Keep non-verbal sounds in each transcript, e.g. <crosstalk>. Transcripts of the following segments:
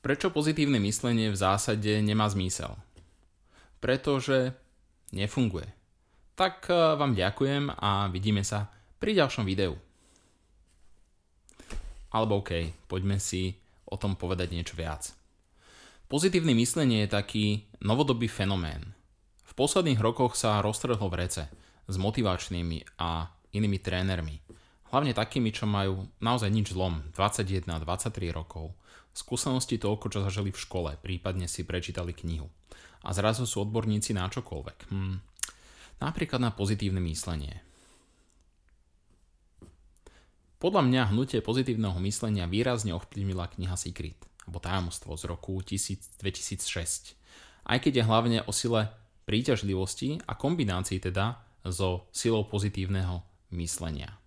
Prečo pozitívne myslenie v zásade nemá zmysel? Pretože nefunguje. Tak eh, vám ďakujem a vidíme sa pri ďalšom videu. Alebo OK, poďme si o tom povedať niečo viac. Pozitívne myslenie je taký novodobý fenomén. V posledných rokoch sa roztrhlo v rece s motivačnými a inými trénermi. Hlavne takými, čo majú naozaj nič zlom, 21-23 rokov Skúsenosti toľko, čo zažili v škole, prípadne si prečítali knihu. A zrazu sú odborníci na čokoľvek. Hm. Napríklad na pozitívne myslenie. Podľa mňa hnutie pozitívneho myslenia výrazne ovplyvnila kniha Secret, alebo tajomstvo z roku 2006. Aj keď je hlavne o sile príťažlivosti a kombinácii teda so silou pozitívneho myslenia.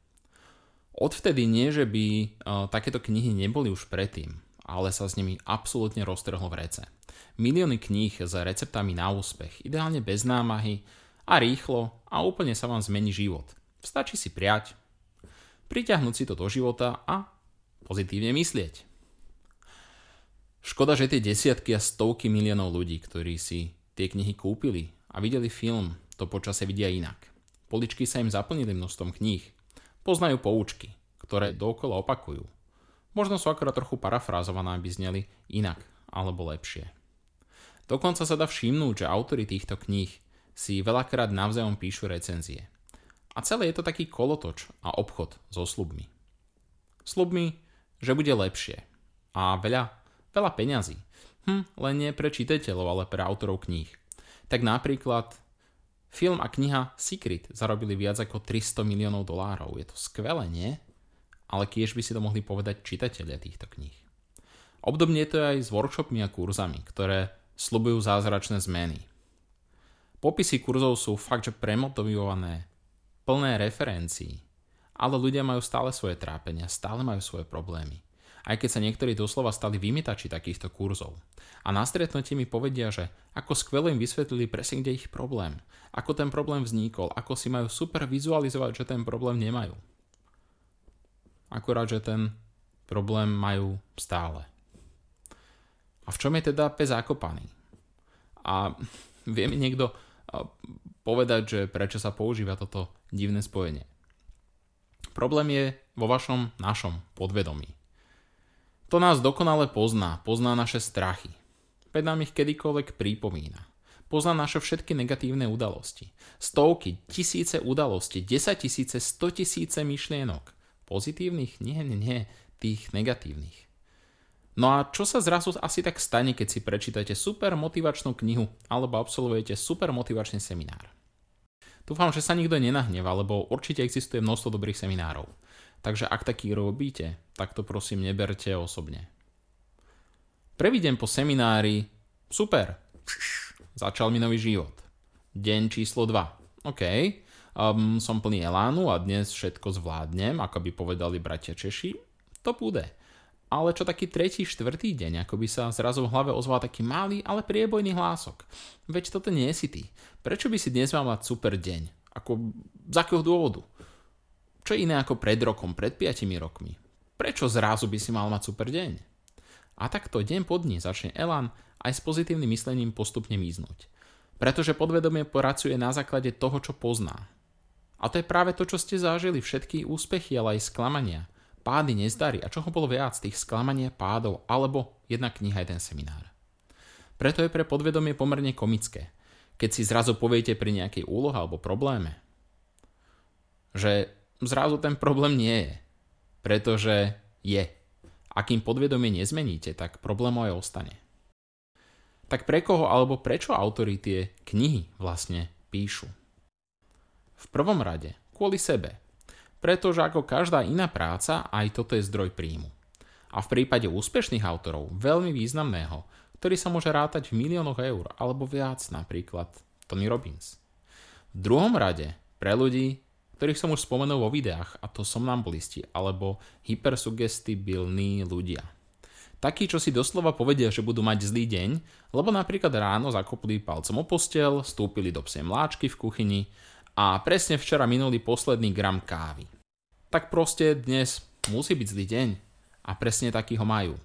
Odvtedy nie, že by uh, takéto knihy neboli už predtým ale sa s nimi absolútne roztrhlo v rece. Milióny kníh s receptami na úspech, ideálne bez námahy a rýchlo a úplne sa vám zmení život. Stačí si priať, priťahnuť si to do života a pozitívne myslieť. Škoda, že tie desiatky a stovky miliónov ľudí, ktorí si tie knihy kúpili a videli film, to počasie vidia inak. Poličky sa im zaplnili množstvom kníh. Poznajú poučky, ktoré dookola opakujú Možno sú akorát trochu parafrázované, aby zneli inak alebo lepšie. Dokonca sa dá všimnúť, že autory týchto kníh si veľakrát navzájom píšu recenzie. A celé je to taký kolotoč a obchod so slubmi. Slubmi, že bude lepšie. A veľa, veľa peňazí. Hm, len nie pre čitateľov, ale pre autorov kníh. Tak napríklad film a kniha Secret zarobili viac ako 300 miliónov dolárov. Je to skvelé, nie? Ale kiež by si to mohli povedať čitatelia týchto kníh. Obdobne je to aj s workshopmi a kurzami, ktoré slubujú zázračné zmeny. Popisy kurzov sú fakt, že premotivované, plné referencií, ale ľudia majú stále svoje trápenia, stále majú svoje problémy. Aj keď sa niektorí doslova stali vymetači takýchto kurzov. A na stretnutí mi povedia, že ako skvelo im vysvetlili presne, kde ich problém, ako ten problém vznikol, ako si majú super vizualizovať, že ten problém nemajú akurát, že ten problém majú stále. A v čom je teda pes zakopaný? A <laughs> vie mi niekto povedať, že prečo sa používa toto divné spojenie. Problém je vo vašom našom podvedomí. To nás dokonale pozná, pozná naše strachy. Veď nám ich kedykoľvek pripomína. Pozná naše všetky negatívne udalosti. Stovky, tisíce udalostí, desať tisíce, sto tisíce myšlienok pozitívnych? Nie, nie, nie, tých negatívnych. No a čo sa zrazu asi tak stane, keď si prečítate super motivačnú knihu alebo absolvujete super motivačný seminár? Dúfam, že sa nikto nenahneva, lebo určite existuje množstvo dobrých seminárov. Takže ak taký robíte, tak to prosím neberte osobne. Prvý po seminári, super, začal mi nový život. Deň číslo 2, OK, um, som plný elánu a dnes všetko zvládnem, ako by povedali bratia Češi, to bude. Ale čo taký tretí, štvrtý deň, ako by sa zrazu v hlave ozval taký malý, ale priebojný hlások. Veď toto nie si ty. Prečo by si dnes mal mať super deň? Ako, z akého dôvodu? Čo iné ako pred rokom, pred 5 rokmi? Prečo zrazu by si mal mať super deň? A takto deň po dni začne Elan aj s pozitívnym myslením postupne míznúť. Pretože podvedomie pracuje na základe toho, čo pozná. A to je práve to, čo ste zažili, všetky úspechy, ale aj sklamania, pády, nezdary a čoho bolo viac, tých sklamania, pádov, alebo jedna kniha, jeden seminár. Preto je pre podvedomie pomerne komické, keď si zrazu poviete pri nejakej úlohe alebo probléme, že zrazu ten problém nie je, pretože je. A kým podvedomie nezmeníte, tak problém aj ostane. Tak pre koho alebo prečo autori tie knihy vlastne píšu? V prvom rade kvôli sebe, pretože ako každá iná práca, aj toto je zdroj príjmu. A v prípade úspešných autorov, veľmi významného, ktorý sa môže rátať v miliónoch eur alebo viac, napríklad Tony Robbins. V druhom rade pre ľudí, ktorých som už spomenul vo videách, a to somnambulisti alebo hypersugestibilní ľudia. Takí, čo si doslova povedia, že budú mať zlý deň, lebo napríklad ráno zakopli palcom o postel, stúpili do psie mláčky v kuchyni a presne včera minulý posledný gram kávy. Tak proste dnes musí byť zlý deň a presne taký ho majú.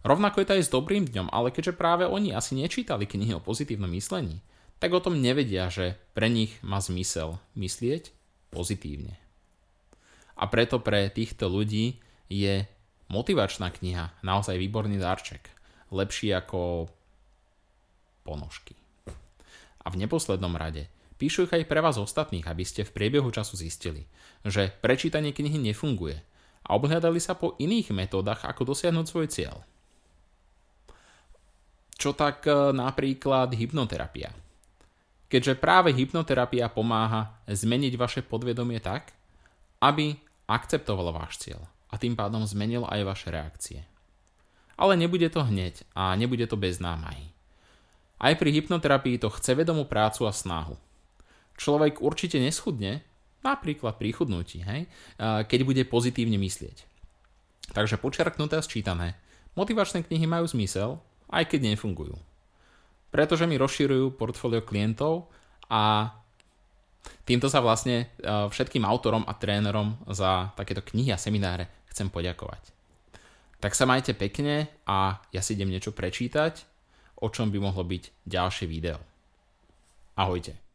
Rovnako je to aj s dobrým dňom, ale keďže práve oni asi nečítali knihy o pozitívnom myslení, tak o tom nevedia, že pre nich má zmysel myslieť pozitívne. A preto pre týchto ľudí je motivačná kniha naozaj výborný darček. Lepší ako ponožky. A v neposlednom rade, píšu ich aj pre vás ostatných, aby ste v priebehu času zistili, že prečítanie knihy nefunguje a obhľadali sa po iných metódach, ako dosiahnuť svoj cieľ. Čo tak e, napríklad hypnoterapia. Keďže práve hypnoterapia pomáha zmeniť vaše podvedomie tak, aby akceptovalo váš cieľ a tým pádom zmenil aj vaše reakcie. Ale nebude to hneď a nebude to bez námahy. Aj pri hypnoterapii to chce vedomú prácu a snahu. Človek určite neschudne, napríklad pri chudnutí, hej, keď bude pozitívne myslieť. Takže počerknuté a sčítané, motivačné knihy majú zmysel, aj keď nefungujú. Pretože mi rozširujú portfólio klientov a týmto sa vlastne e, všetkým autorom a trénerom za takéto knihy a semináre chcem poďakovať. Tak sa majte pekne a ja si idem niečo prečítať, o čom by mohlo byť ďalšie video. Ahojte.